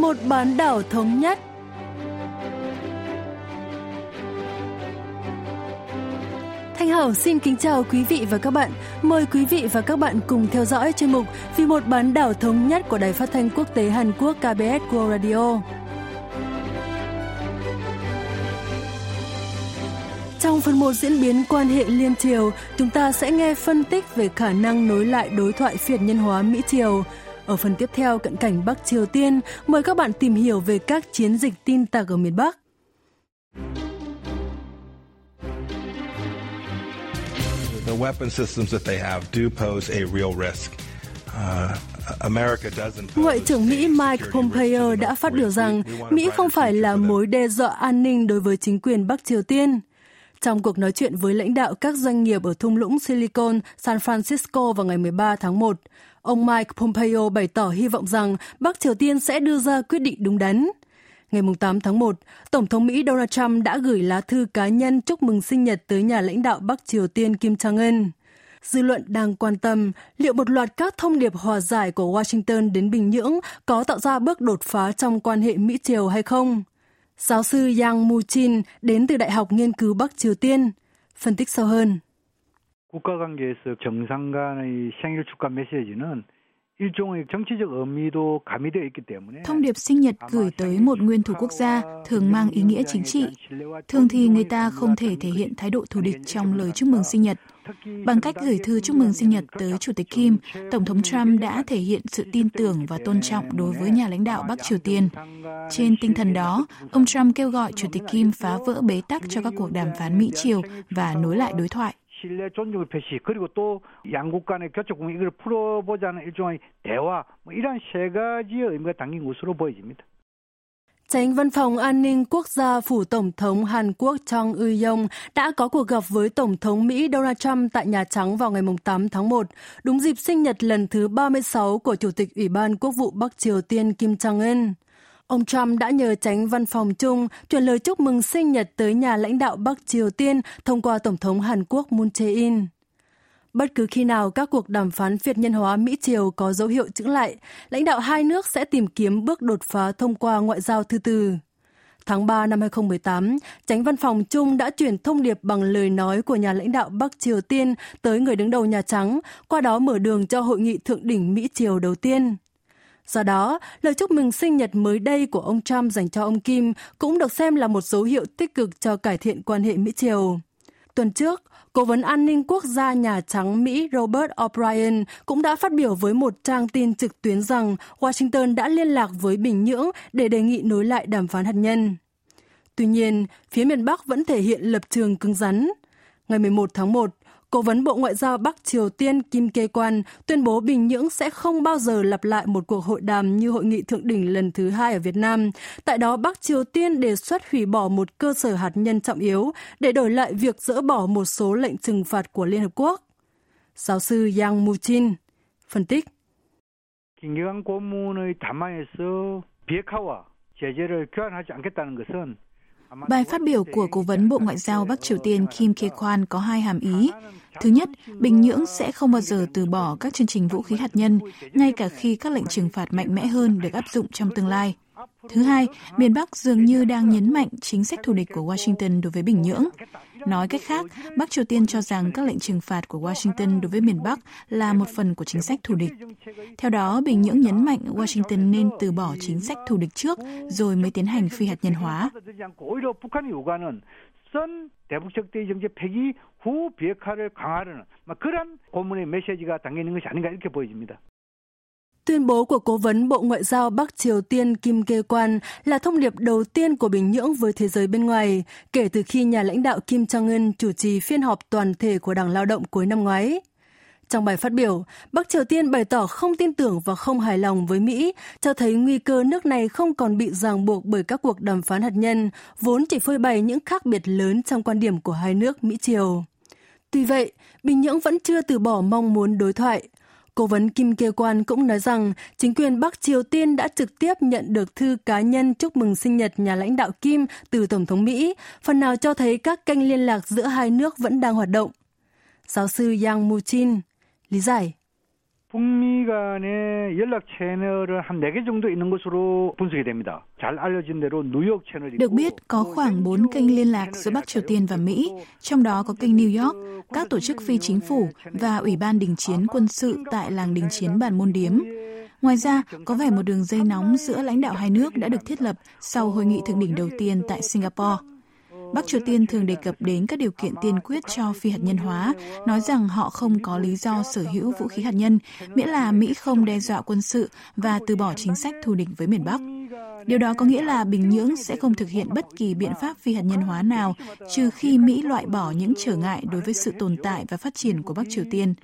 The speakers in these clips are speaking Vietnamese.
một bán đảo thống nhất. Thanh Hảo xin kính chào quý vị và các bạn. Mời quý vị và các bạn cùng theo dõi chuyên mục Vì một bán đảo thống nhất của Đài Phát thanh Quốc tế Hàn Quốc KBS World Radio. Trong phần 1 diễn biến quan hệ liên triều, chúng ta sẽ nghe phân tích về khả năng nối lại đối thoại phiệt nhân hóa Mỹ-Triều. Ở phần tiếp theo cận cảnh Bắc Triều Tiên, mời các bạn tìm hiểu về các chiến dịch tin tặc ở miền Bắc. The weapon systems that they have do pose a real risk. Uh, Ngoại trưởng Mỹ Mike Pompeo đã phát biểu rằng Mỹ không phải là mối đe dọa an ninh đối với chính quyền Bắc Triều Tiên. Trong cuộc nói chuyện với lãnh đạo các doanh nghiệp ở thung lũng Silicon, San Francisco vào ngày 13 tháng 1, ông Mike Pompeo bày tỏ hy vọng rằng Bắc Triều Tiên sẽ đưa ra quyết định đúng đắn. Ngày 8 tháng 1, Tổng thống Mỹ Donald Trump đã gửi lá thư cá nhân chúc mừng sinh nhật tới nhà lãnh đạo Bắc Triều Tiên Kim Jong-un. Dư luận đang quan tâm liệu một loạt các thông điệp hòa giải của Washington đến Bình Nhưỡng có tạo ra bước đột phá trong quan hệ Mỹ-Triều hay không. Giáo sư Yang Mu-chin đến từ Đại học Nghiên cứu Bắc Triều Tiên. Phân tích sâu hơn. 국가관계에서 정상 간의 생일 축하 메시지는 일종의 정치적 의미도 가미되어 있기 때문에 Thông điệp sinh nhật gửi tới một nguyên thủ quốc gia thường mang ý nghĩa chính trị. Thường thì người ta không thể thể hiện thái độ thù địch trong lời chúc mừng sinh nhật. Bằng cách gửi thư chúc mừng sinh nhật tới Chủ tịch Kim, Tổng thống Trump đã thể hiện sự tin tưởng và tôn trọng đối với nhà lãnh đạo Bắc Triều Tiên. Trên tinh thần đó, ông Trump kêu gọi Chủ tịch Kim phá vỡ bế tắc cho các cuộc đàm phán Mỹ-Triều và nối lại đối thoại. 신뢰 존중의 표시 그리고 또 양국 간의 교착 국면 이걸 풀어보자는 일종의 대화 뭐 이런 세 가지의 의미가 담긴 것으로 보여집니다. Tránh Văn phòng An ninh Quốc gia Phủ Tổng thống Hàn Quốc Chung Eui-yong đã có cuộc gặp với Tổng thống Mỹ Donald Trump tại Nhà Trắng vào ngày 8 tháng 1, đúng dịp sinh nhật lần thứ 36 của Chủ tịch Ủy ban Quốc vụ Bắc Triều Tiên Kim Jong-un. Ông Trump đã nhờ tránh văn phòng chung chuyển lời chúc mừng sinh nhật tới nhà lãnh đạo Bắc Triều Tiên thông qua Tổng thống Hàn Quốc Moon Jae-in. Bất cứ khi nào các cuộc đàm phán phiệt nhân hóa Mỹ-Triều có dấu hiệu chững lại, lãnh đạo hai nước sẽ tìm kiếm bước đột phá thông qua ngoại giao thư từ. Tháng 3 năm 2018, tránh văn phòng chung đã chuyển thông điệp bằng lời nói của nhà lãnh đạo Bắc Triều Tiên tới người đứng đầu Nhà Trắng, qua đó mở đường cho hội nghị thượng đỉnh Mỹ-Triều đầu tiên. Do đó, lời chúc mừng sinh nhật mới đây của ông Trump dành cho ông Kim cũng được xem là một dấu hiệu tích cực cho cải thiện quan hệ Mỹ-Triều. Tuần trước, Cố vấn an ninh quốc gia Nhà Trắng Mỹ Robert O'Brien cũng đã phát biểu với một trang tin trực tuyến rằng Washington đã liên lạc với Bình Nhưỡng để đề nghị nối lại đàm phán hạt nhân. Tuy nhiên, phía miền Bắc vẫn thể hiện lập trường cứng rắn. Ngày 11 tháng 1, Cố vấn Bộ Ngoại giao Bắc Triều Tiên Kim Kê Quan tuyên bố Bình Nhưỡng sẽ không bao giờ lặp lại một cuộc hội đàm như hội nghị thượng đỉnh lần thứ hai ở Việt Nam. Tại đó, Bắc Triều Tiên đề xuất hủy bỏ một cơ sở hạt nhân trọng yếu để đổi lại việc dỡ bỏ một số lệnh trừng phạt của Liên Hợp Quốc. Giáo sư Yang Muchin phân tích. 김경환 고문의 담화에서 비핵화와 제재를 교환하지 않겠다는 것은 Bài phát biểu của Cố vấn Bộ Ngoại giao Bắc Triều Tiên Kim Kye-kwan có hai hàm ý. Thứ nhất, Bình Nhưỡng sẽ không bao giờ từ bỏ các chương trình vũ khí hạt nhân, ngay cả khi các lệnh trừng phạt mạnh mẽ hơn được áp dụng trong tương lai. Thứ hai, miền Bắc dường như đang nhấn mạnh chính sách thù địch của Washington đối với Bình Nhưỡng. Nói cách khác, Bắc Triều Tiên cho rằng các lệnh trừng phạt của Washington đối với miền Bắc là một phần của chính sách thù địch. Theo đó, Bình Nhưỡng nhấn mạnh Washington nên từ bỏ chính sách thù địch trước rồi mới tiến hành phi hạt nhân hóa. Tuyên bố của Cố vấn Bộ Ngoại giao Bắc Triều Tiên Kim Kê Quan là thông điệp đầu tiên của Bình Nhưỡng với thế giới bên ngoài kể từ khi nhà lãnh đạo Kim Jong-un chủ trì phiên họp toàn thể của Đảng Lao động cuối năm ngoái. Trong bài phát biểu, Bắc Triều Tiên bày tỏ không tin tưởng và không hài lòng với Mỹ, cho thấy nguy cơ nước này không còn bị ràng buộc bởi các cuộc đàm phán hạt nhân, vốn chỉ phơi bày những khác biệt lớn trong quan điểm của hai nước Mỹ-Triều. Tuy vậy, Bình Nhưỡng vẫn chưa từ bỏ mong muốn đối thoại. Cố vấn Kim Kê Quan cũng nói rằng chính quyền Bắc Triều Tiên đã trực tiếp nhận được thư cá nhân chúc mừng sinh nhật nhà lãnh đạo Kim từ Tổng thống Mỹ, phần nào cho thấy các kênh liên lạc giữa hai nước vẫn đang hoạt động. Giáo sư Yang Muchin lý giải. 북미 간의 연락 채널은 한 4개 정도 있는 것으로 분석이 됩니다. 잘 알려진 대로 뉴욕 채널이 Được biết có khoảng 4 kênh liên lạc giữa Bắc Triều Tiên và Mỹ, trong đó có kênh New York, các tổ chức phi chính phủ và Ủy ban đình chiến quân sự tại làng đình chiến Bản Môn Điếm. Ngoài ra, có vẻ một đường dây nóng giữa lãnh đạo hai nước đã được thiết lập sau hội nghị thượng đỉnh đầu tiên tại Singapore. Bắc Triều Tiên thường đề cập đến các điều kiện tiên quyết cho phi hạt nhân hóa, nói rằng họ không có lý do sở hữu vũ khí hạt nhân, miễn là Mỹ không đe dọa quân sự và từ bỏ chính sách thù địch với miền Bắc. Điều đó có nghĩa là Bình Nhưỡng sẽ không thực hiện bất kỳ biện pháp phi hạt nhân hóa nào trừ khi Mỹ loại bỏ những trở ngại đối với sự tồn tại và phát triển của Bắc Triều Tiên.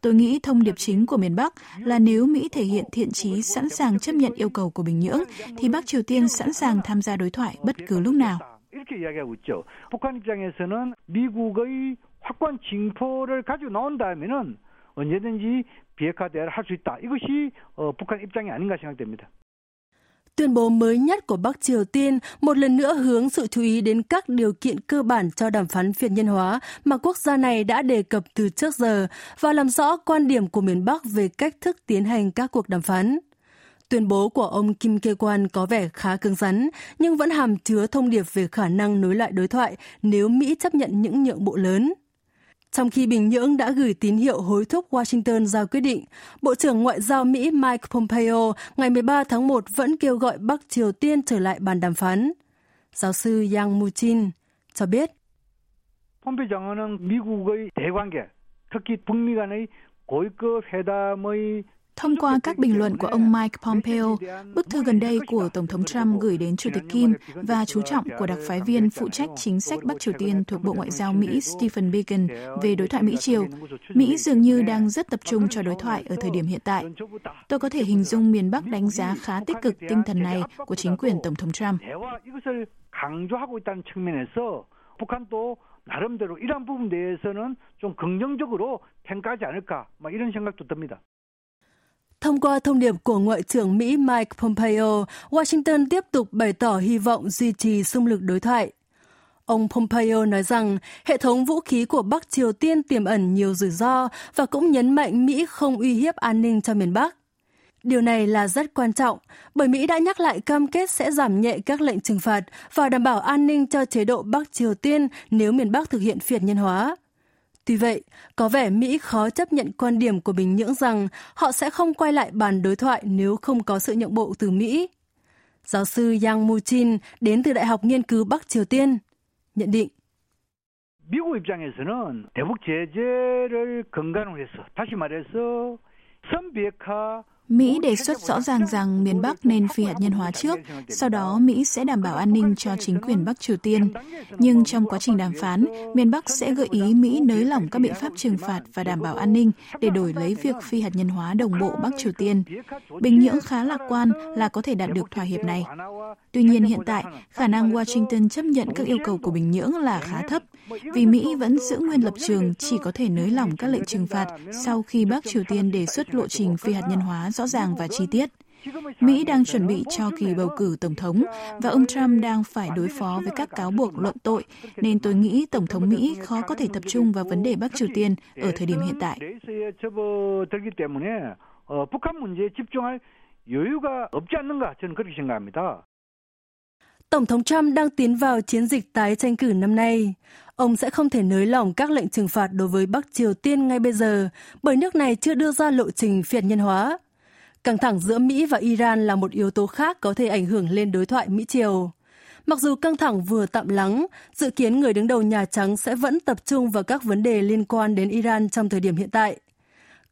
Tôi nghĩ thông điệp chính của miền Bắc là nếu Mỹ thể hiện thiện chí sẵn sàng chấp nhận yêu cầu của Bình Nhưỡng, thì Bắc Triều Tiên sẵn sàng tham gia đối thoại bất cứ lúc nào. 이렇게 이야기하고 있죠. 북한 입장에서는 미국의 확고한 징표를 가지고 나온 다음에는 언제든지 비핵화 대화를 할 수 있다. 이것이 어, 북한 입장이 아닌가 생각됩니다. Tuyên bố mới nhất của Bắc Triều Tiên một lần nữa hướng sự chú ý đến các điều kiện cơ bản cho đàm phán phiền nhân hóa mà quốc gia này đã đề cập từ trước giờ và làm rõ quan điểm của miền Bắc về cách thức tiến hành các cuộc đàm phán. Tuyên bố của ông Kim Kê Quan có vẻ khá cứng rắn, nhưng vẫn hàm chứa thông điệp về khả năng nối lại đối thoại nếu Mỹ chấp nhận những nhượng bộ lớn. Trong khi Bình Nhưỡng đã gửi tín hiệu hối thúc Washington ra quyết định, Bộ trưởng Ngoại giao Mỹ Mike Pompeo ngày 13 tháng 1 vẫn kêu gọi Bắc Triều Tiên trở lại bàn đàm phán. Giáo sư Yang Muchin cho biết. 폼페 장관은 미국의 대관계, 특히 북미 간의 고위급 회담의 Thông qua các bình luận của ông Mike Pompeo, bức thư gần đây của Tổng thống Trump gửi đến Chủ tịch Kim và chú trọng của đặc phái viên phụ trách chính sách Bắc Triều Tiên thuộc Bộ Ngoại giao Mỹ Stephen Biegun về đối thoại Mỹ-Triều, Mỹ dường như đang rất tập trung cho đối thoại ở thời điểm hiện tại. Tôi có thể hình dung miền Bắc đánh giá khá tích cực tinh thần này của chính quyền Tổng thống Trump. 북한도 나름대로 이러한 부분 대해서는 좀 긍정적으로 평가하지 않을까 이런 생각도 듭니다. Thông qua thông điệp của Ngoại trưởng Mỹ Mike Pompeo, Washington tiếp tục bày tỏ hy vọng duy trì xung lực đối thoại. Ông Pompeo nói rằng hệ thống vũ khí của Bắc Triều Tiên tiềm ẩn nhiều rủi ro và cũng nhấn mạnh Mỹ không uy hiếp an ninh cho miền Bắc. Điều này là rất quan trọng bởi Mỹ đã nhắc lại cam kết sẽ giảm nhẹ các lệnh trừng phạt và đảm bảo an ninh cho chế độ Bắc Triều Tiên nếu miền Bắc thực hiện phiệt nhân hóa. Tuy vậy, có vẻ Mỹ khó chấp nhận quan điểm của Bình Nhưỡng rằng họ sẽ không quay lại bàn đối thoại nếu không có sự nhượng bộ từ Mỹ. Giáo sư Yang Muchin đến từ Đại học Nghiên cứu Bắc Triều Tiên nhận định. 미국 입장에서는 대북 제재를 근간으로 해서 다시 말해서 선비핵화 Mỹ đề xuất rõ ràng rằng miền Bắc nên phi hạt nhân hóa trước, sau đó Mỹ sẽ đảm bảo an ninh cho chính quyền Bắc Triều Tiên. Nhưng trong quá trình đàm phán, miền Bắc sẽ gợi ý Mỹ nới lỏng các biện pháp trừng phạt và đảm bảo an ninh để đổi lấy việc phi hạt nhân hóa đồng bộ Bắc Triều Tiên. Bình Nhưỡng khá lạc quan là có thể đạt được thỏa hiệp này. Tuy nhiên hiện tại, khả năng Washington chấp nhận các yêu cầu của Bình Nhưỡng là khá thấp, vì Mỹ vẫn giữ nguyên lập trường chỉ có thể nới lỏng các lệnh trừng phạt sau khi Bắc Triều Tiên đề xuất lộ trình phi hạt nhân hóa rõ ràng và chi tiết. Mỹ đang chuẩn bị cho kỳ bầu cử tổng thống và ông Trump đang phải đối phó với các cáo buộc luận tội, nên tôi nghĩ Tổng thống Mỹ khó có thể tập trung vào vấn đề Bắc Triều Tiên ở thời điểm hiện tại. Tổng thống Trump đang tiến vào chiến dịch tái tranh cử năm nay. Ông sẽ không thể nới lỏng các lệnh trừng phạt đối với Bắc Triều Tiên ngay bây giờ, bởi nước này chưa đưa ra lộ trình phiệt nhân hóa. Căng thẳng giữa Mỹ và Iran là một yếu tố khác có thể ảnh hưởng lên đối thoại Mỹ-Triều. Mặc dù căng thẳng vừa tạm lắng, dự kiến người đứng đầu Nhà Trắng sẽ vẫn tập trung vào các vấn đề liên quan đến Iran trong thời điểm hiện tại.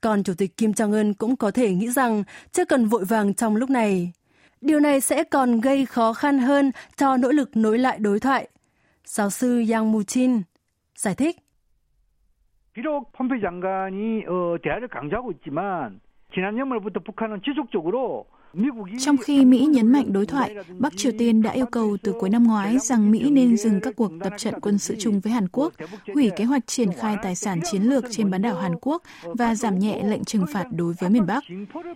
Còn Chủ tịch Kim Jong-un cũng có thể nghĩ rằng chưa cần vội vàng trong lúc này. Điều này sẽ còn gây khó khăn hơn cho nỗ lực nối lại đối thoại. Giáo sư Yang Muchin giải thích. 비록 폼페 장관이 어, 대화를 강조하고 있지만 지난 연말부터 북한은 지속적으로 trong khi Mỹ nhấn mạnh đối thoại, Bắc Triều Tiên đã yêu cầu từ cuối năm ngoái rằng Mỹ nên dừng các cuộc tập trận quân sự chung với Hàn Quốc, hủy kế hoạch triển khai tài sản chiến lược trên bán đảo Hàn Quốc và giảm nhẹ lệnh trừng phạt đối với miền Bắc.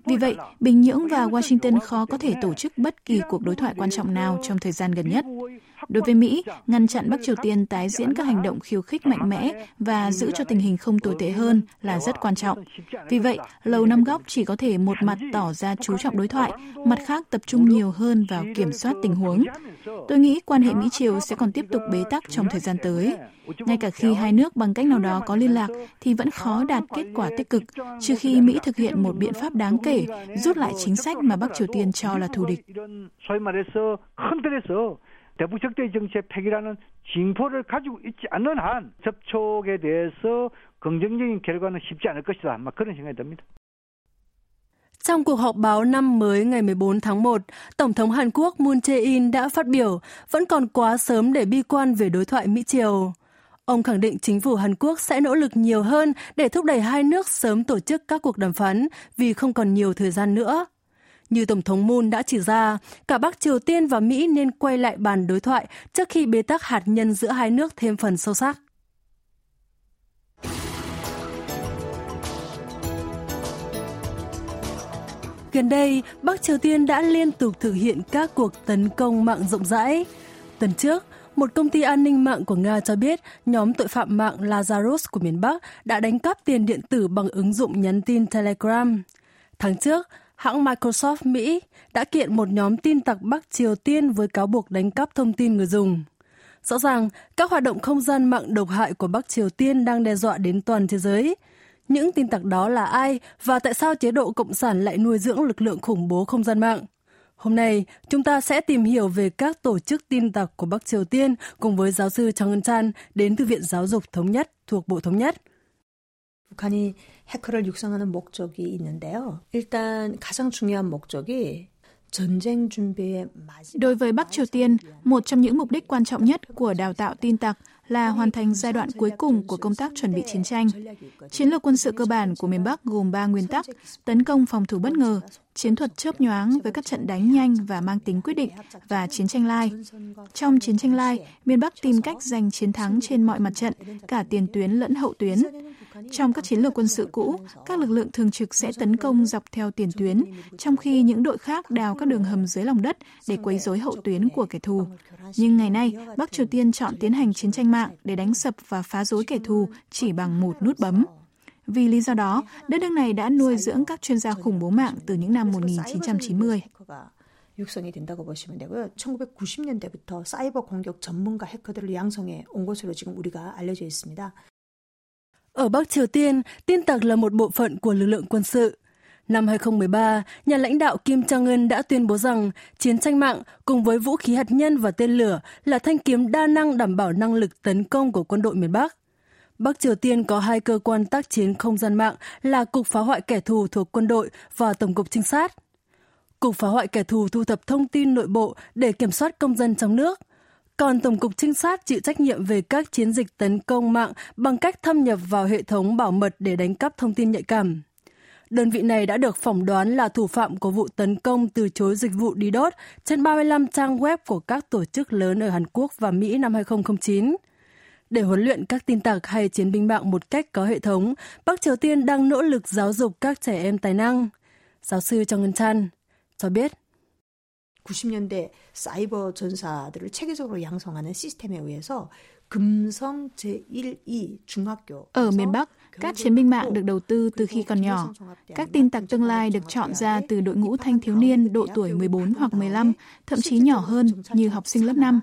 Vì vậy, Bình Nhưỡng và Washington khó có thể tổ chức bất kỳ cuộc đối thoại quan trọng nào trong thời gian gần nhất. Đối với Mỹ, ngăn chặn Bắc Triều Tiên tái diễn các hành động khiêu khích mạnh mẽ và giữ cho tình hình không tồi tệ hơn là rất quan trọng. Vì vậy, Lầu Năm Góc chỉ có thể một mặt tỏ ra chú trọng đối thoại, mặt khác tập trung nhiều hơn vào kiểm soát tình huống. Tôi nghĩ quan hệ Mỹ-Triều sẽ còn tiếp tục bế tắc trong thời gian tới. Ngay cả khi hai nước bằng cách nào đó có liên lạc thì vẫn khó đạt kết quả tích cực trừ khi Mỹ thực hiện một biện pháp đáng kể rút lại chính sách mà Bắc Triều Tiên cho là thù địch. 대북 적대 정책 폐기라는 징표를 가지고 있지 않는 한 접촉에 대해서 긍정적인 결과는 쉽지 않을 것이다. 막 그런 생각이 듭니다. Trong cuộc họp báo năm mới ngày 14 tháng 1, Tổng thống Hàn Quốc Moon Jae-in đã phát biểu vẫn còn quá sớm để bi quan về đối thoại Mỹ-Triều. Ông khẳng định chính phủ Hàn Quốc sẽ nỗ lực nhiều hơn để thúc đẩy hai nước sớm tổ chức các cuộc đàm phán vì không còn nhiều thời gian nữa. Như Tổng thống Moon đã chỉ ra, cả Bắc Triều Tiên và Mỹ nên quay lại bàn đối thoại trước khi bế tắc hạt nhân giữa hai nước thêm phần sâu sắc. Gần đây, Bắc Triều Tiên đã liên tục thực hiện các cuộc tấn công mạng rộng rãi. Tuần trước, một công ty an ninh mạng của Nga cho biết nhóm tội phạm mạng Lazarus của miền Bắc đã đánh cắp tiền điện tử bằng ứng dụng nhắn tin Telegram. Tháng trước, hãng Microsoft Mỹ đã kiện một nhóm tin tặc Bắc Triều Tiên với cáo buộc đánh cắp thông tin người dùng. Rõ ràng, các hoạt động không gian mạng độc hại của Bắc Triều Tiên đang đe dọa đến toàn thế giới. Những tin tặc đó là ai và tại sao chế độ Cộng sản lại nuôi dưỡng lực lượng khủng bố không gian mạng? Hôm nay, chúng ta sẽ tìm hiểu về các tổ chức tin tặc của Bắc Triều Tiên cùng với giáo sư Trang Ngân Chan đến từ Viện Giáo dục Thống nhất thuộc Bộ Thống nhất. 북한이 해커를 육성하는 목적이 있는데요. 일단 가장 중요한 목적이 Đối với Bắc Triều Tiên, một trong những mục đích quan trọng nhất của đào tạo tin tặc là hoàn thành giai đoạn cuối cùng của công tác chuẩn bị chiến tranh. Chiến lược quân sự cơ bản của miền Bắc gồm 3 nguyên tắc, tấn công phòng thủ bất ngờ, chiến thuật chớp nhoáng với các trận đánh nhanh và mang tính quyết định và chiến tranh lai. Trong chiến tranh lai, miền Bắc tìm cách giành chiến thắng trên mọi mặt trận, cả tiền tuyến lẫn hậu tuyến. Trong các chiến lược quân sự cũ, các lực lượng thường trực sẽ tấn công dọc theo tiền tuyến, trong khi những đội khác đào các đường hầm dưới lòng đất để quấy rối hậu tuyến của kẻ thù. Nhưng ngày nay, Bắc Triều Tiên chọn tiến hành chiến tranh mạng để đánh sập và phá rối kẻ thù chỉ bằng một nút bấm. Vì lý do đó, đất nước này đã nuôi dưỡng các chuyên gia khủng bố mạng từ những năm 1990. 육성이 된다고 보시면 되고요. 1990년대부터 사이버 공격 전문가 해커들을 양성해 온 것으로 지금 우리가 알려져 있습니다. Ở Bắc Triều Tiên, tin tặc là một bộ phận của lực lượng quân sự. Năm 2013, nhà lãnh đạo Kim Jong-un đã tuyên bố rằng chiến tranh mạng cùng với vũ khí hạt nhân và tên lửa là thanh kiếm đa năng đảm bảo năng lực tấn công của quân đội miền Bắc. Bắc Triều Tiên có hai cơ quan tác chiến không gian mạng là Cục Phá hoại kẻ thù thuộc quân đội và Tổng cục Trinh sát. Cục Phá hoại kẻ thù thu thập thông tin nội bộ để kiểm soát công dân trong nước. Còn Tổng cục Trinh sát chịu trách nhiệm về các chiến dịch tấn công mạng bằng cách thâm nhập vào hệ thống bảo mật để đánh cắp thông tin nhạy cảm. Đơn vị này đã được phỏng đoán là thủ phạm của vụ tấn công từ chối dịch vụ DDoS trên 35 trang web của các tổ chức lớn ở Hàn Quốc và Mỹ năm 2009 Để huấn luyện các tin tặc hay chiến binh mạng một cách có hệ thống, Bắc Triều Tiên đang nỗ lực giáo dục các trẻ em tài năng. Giáo sư Trong Ngân Chan cho biết. 90년대 사이버 전사들을 체계적으로 양성하는 시스템에 의해서 금성 제1, 2 중학교 Ở miền Bắc, các chiến binh mạng được đầu tư từ khi còn nhỏ. Các tin tặc tương lai được chọn ra từ đội ngũ thanh thiếu niên độ tuổi 14 hoặc 15, thậm chí nhỏ hơn như học sinh lớp 5.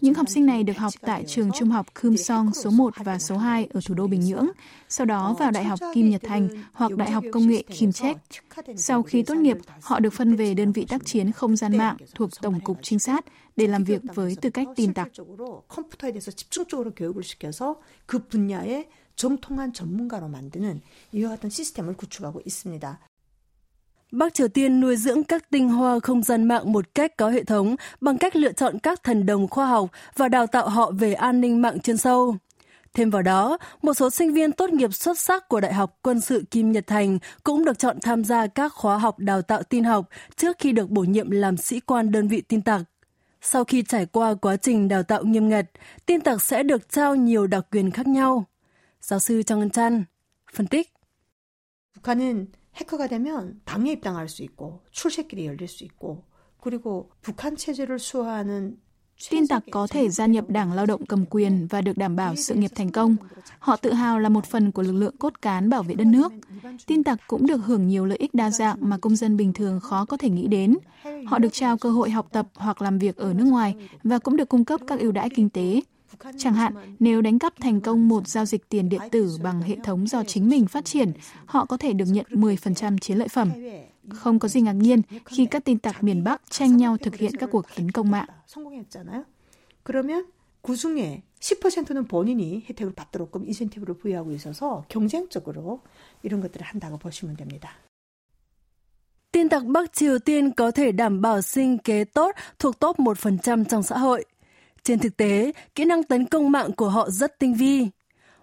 Những học sinh này được học tại trường trung học Kumsong số 1 và số 2 ở thủ đô Bình Nhưỡng, sau đó vào Đại học Kim Nhật Thành hoặc Đại học Công nghệ Kim Chek. Sau khi tốt nghiệp, họ được phân về đơn vị tác chiến không gian mạng thuộc Tổng cục Trinh sát để làm việc với tư cách tin tặc. 컴퓨터에 대해서 집중적으로 교육을 시켜서 그 분야의 정통한 전문가로 만드는 이와 같은 시스템을 구축하고 있습니다. Bắc Triều Tiên nuôi dưỡng các tinh hoa không gian mạng một cách có hệ thống bằng cách lựa chọn các thần đồng khoa học và đào tạo họ về an ninh mạng chuyên sâu. Thêm vào đó, một số sinh viên tốt nghiệp xuất sắc của Đại học Quân sự Kim Nhật Thành cũng được chọn tham gia các khóa học đào tạo tin học trước khi được bổ nhiệm làm sĩ quan đơn vị tin tặc. Sau khi trải qua quá trình đào tạo nghiêm ngặt, tin tặc sẽ được trao nhiều đặc quyền khác nhau. giáo sư 정은 찬 phân tích. 북한은 해커가 되면 방에 입당할 수 있고 출세길이 열릴 수 있고 그리고 북한 체제를 수호하는 Tin tặc có thể gia nhập đảng lao động cầm quyền và được đảm bảo sự nghiệp thành công. Họ tự hào là một phần của lực lượng cốt cán bảo vệ đất nước. Tin tặc cũng được hưởng nhiều lợi ích đa dạng mà công dân bình thường khó có thể nghĩ đến. Họ được trao cơ hội học tập hoặc làm việc ở nước ngoài và cũng được cung cấp các ưu đãi kinh tế. Chẳng hạn, nếu đánh cắp thành công một giao dịch tiền điện tử bằng hệ thống do chính mình phát triển, họ có thể được nhận 10% chiến lợi phẩm. Không có gì ngạc nhiên khi các tin tặc miền Bắc tranh nhau thực hiện các cuộc tấn công mạng. 그러면 그 중에 10%는 본인이 혜택을 받도록끔 인센티브를 부여하고 있어서 경쟁적으로 이런 것들을 한다고 보시면 됩니다. Tin tặc Bắc Triều Tiên có thể đảm bảo sinh kế tốt thuộc top 1% trong xã hội. Trên thực tế, kỹ năng tấn công mạng của họ rất tinh vi.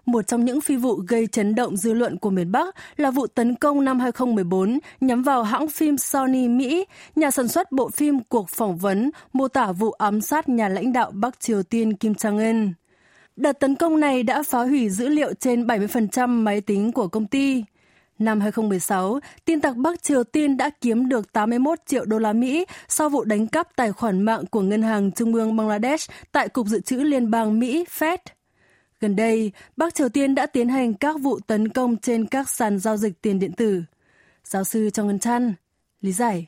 Một trong những phi vụ gây chấn động dư luận của miền Bắc là vụ tấn công năm 2014 nhắm vào hãng phim Sony Mỹ, nhà sản xuất bộ phim Cuộc phỏng vấn mô tả vụ ám sát nhà lãnh đạo Bắc Triều Tiên Kim Jong-un. Đợt tấn công này đã phá hủy dữ liệu trên 70% máy tính của công ty. Năm 2016, tin tặc Bắc Triều Tiên đã kiếm được 81 triệu đô la Mỹ sau vụ đánh cắp tài khoản mạng của Ngân hàng Trung ương Bangladesh tại Cục Dự trữ Liên bang Mỹ Fed. Gần đây, Bắc Triều Tiên đã tiến hành các vụ tấn công trên các sàn giao dịch tiền điện tử. Giáo sư Trong Ngân Chan, lý giải.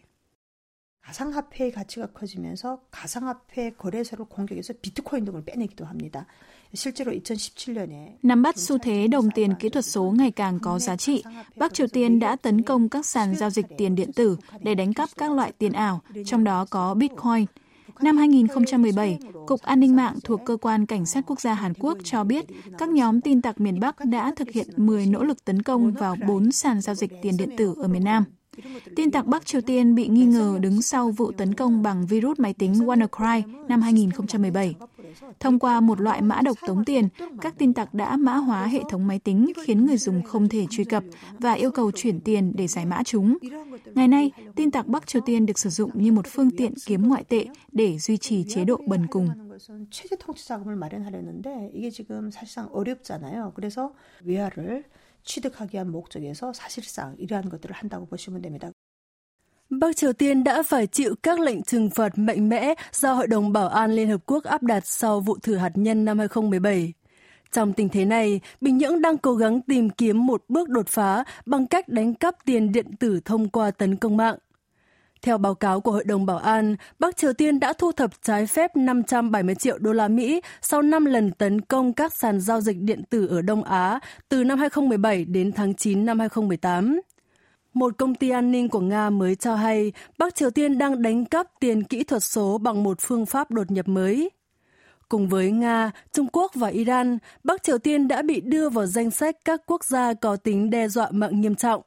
가상화폐의 가치가 커지면서 가상화폐 거래소를 공격해서 비트코인 등을 빼내기도 합니다. 실제로 2017년에 Nắm bắt xu thế đồng tiền kỹ thuật số ngày càng có giá trị, Bắc Triều Tiên đã tấn công các sàn giao dịch tiền điện tử để đánh cắp các loại tiền ảo, trong đó có Bitcoin. Năm 2017, Cục An ninh mạng thuộc Cơ quan Cảnh sát Quốc gia Hàn Quốc cho biết các nhóm tin tặc miền Bắc đã thực hiện 10 nỗ lực tấn công vào 4 sàn giao dịch tiền điện tử ở miền Nam. Tin tặc Bắc Triều Tiên bị nghi ngờ đứng sau vụ tấn công bằng virus máy tính WannaCry năm 2017. Thông qua một loại mã độc tống tiền, các tin tặc đã mã hóa hệ thống máy tính khiến người dùng không thể truy cập và yêu cầu chuyển tiền để giải mã chúng. Ngày nay, tin tặc Bắc Triều Tiên được sử dụng như một phương tiện kiếm ngoại tệ để duy trì chế độ bần cùng. 최대 통치 자금을 마련하려는데 이게 지금 사실상 어렵잖아요. 그래서 외화를 취득하기 위한 목적에서 사실상 이러한 것들을 한다고 보시면 됩니다. Bắc Triều Tiên đã phải chịu các lệnh trừng phạt mạnh mẽ do Hội đồng Bảo an Liên Hợp Quốc áp đặt sau vụ thử hạt nhân năm 2017. Trong tình thế này, Bình Nhưỡng đang cố gắng tìm kiếm một bước đột phá bằng cách đánh cắp tiền điện tử thông qua tấn công mạng. Theo báo cáo của Hội đồng Bảo an, Bắc Triều Tiên đã thu thập trái phép 570 triệu đô la Mỹ sau 5 lần tấn công các sàn giao dịch điện tử ở Đông Á từ năm 2017 đến tháng 9 năm 2018. Một công ty an ninh của Nga mới cho hay Bắc Triều Tiên đang đánh cắp tiền kỹ thuật số bằng một phương pháp đột nhập mới. Cùng với Nga, Trung Quốc và Iran, Bắc Triều Tiên đã bị đưa vào danh sách các quốc gia có tính đe dọa mạng nghiêm trọng.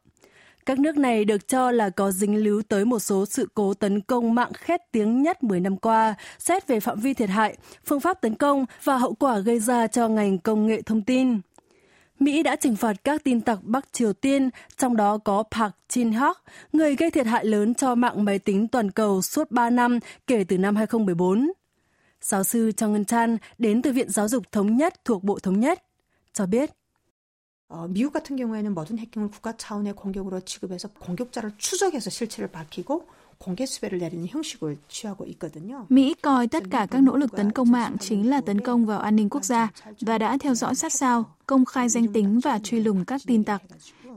Các nước này được cho là có dính líu tới một số sự cố tấn công mạng khét tiếng nhất 10 năm qua, xét về phạm vi thiệt hại, phương pháp tấn công và hậu quả gây ra cho ngành công nghệ thông tin. Mỹ đã trừng phạt các tin tặc Bắc Triều Tiên, trong đó có Park Jin-hyuk, người gây thiệt hại lớn cho mạng máy tính toàn cầu suốt 3 năm kể từ năm 2014. Giáo sư Trong Ngân Chan đến từ Viện Giáo dục Thống nhất thuộc Bộ Thống nhất, cho biết. 어, 미국 같은 경우에는 모든 해킹을 국가 차원의 공격으로 취급해서 공격자를 추적해서 실체를 밝히고 Mỹ coi tất cả các nỗ lực tấn công mạng chính là tấn công vào an ninh quốc gia và đã theo dõi sát sao, công khai danh tính và truy lùng các tin tặc.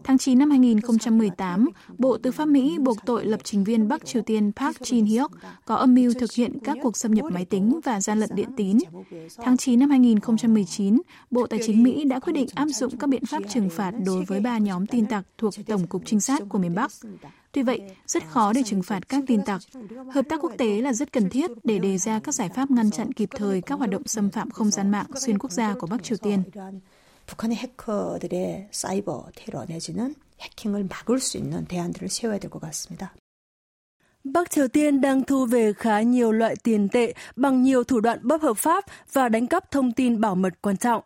Tháng 9 năm 2018, Bộ Tư pháp Mỹ buộc tội lập trình viên Bắc Triều Tiên Park Jin-hyuk có âm mưu thực hiện các cuộc xâm nhập máy tính và gian lận điện tín. Tháng 9 năm 2019, Bộ Tài chính Mỹ đã quyết định áp dụng các biện pháp trừng phạt đối với ba nhóm tin tặc thuộc Tổng cục Trinh sát của miền Bắc. Tuy vậy, rất khó để trừng phạt các tin tặc. Hợp tác quốc tế là rất cần thiết để đề ra các giải pháp ngăn chặn kịp thời các hoạt động xâm phạm không gian mạng xuyên quốc gia của Bắc Triều Tiên. 북한의 해커들의 사이버 테러 내지는 해킹을 막을 수 있는 대안들을 세워야 될 것 같습니다. Bắc Triều Tiên đang thu về khá nhiều loại tiền tệ bằng nhiều thủ đoạn bất hợp pháp và đánh cắp thông tin bảo mật quan trọng.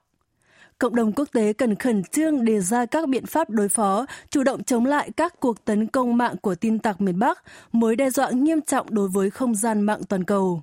Cộng đồng quốc tế cần khẩn trương đề ra các biện pháp đối phó, chủ động chống lại các cuộc tấn công mạng của tin tặc miền Bắc, mối đe dọa nghiêm trọng đối với không gian mạng toàn cầu.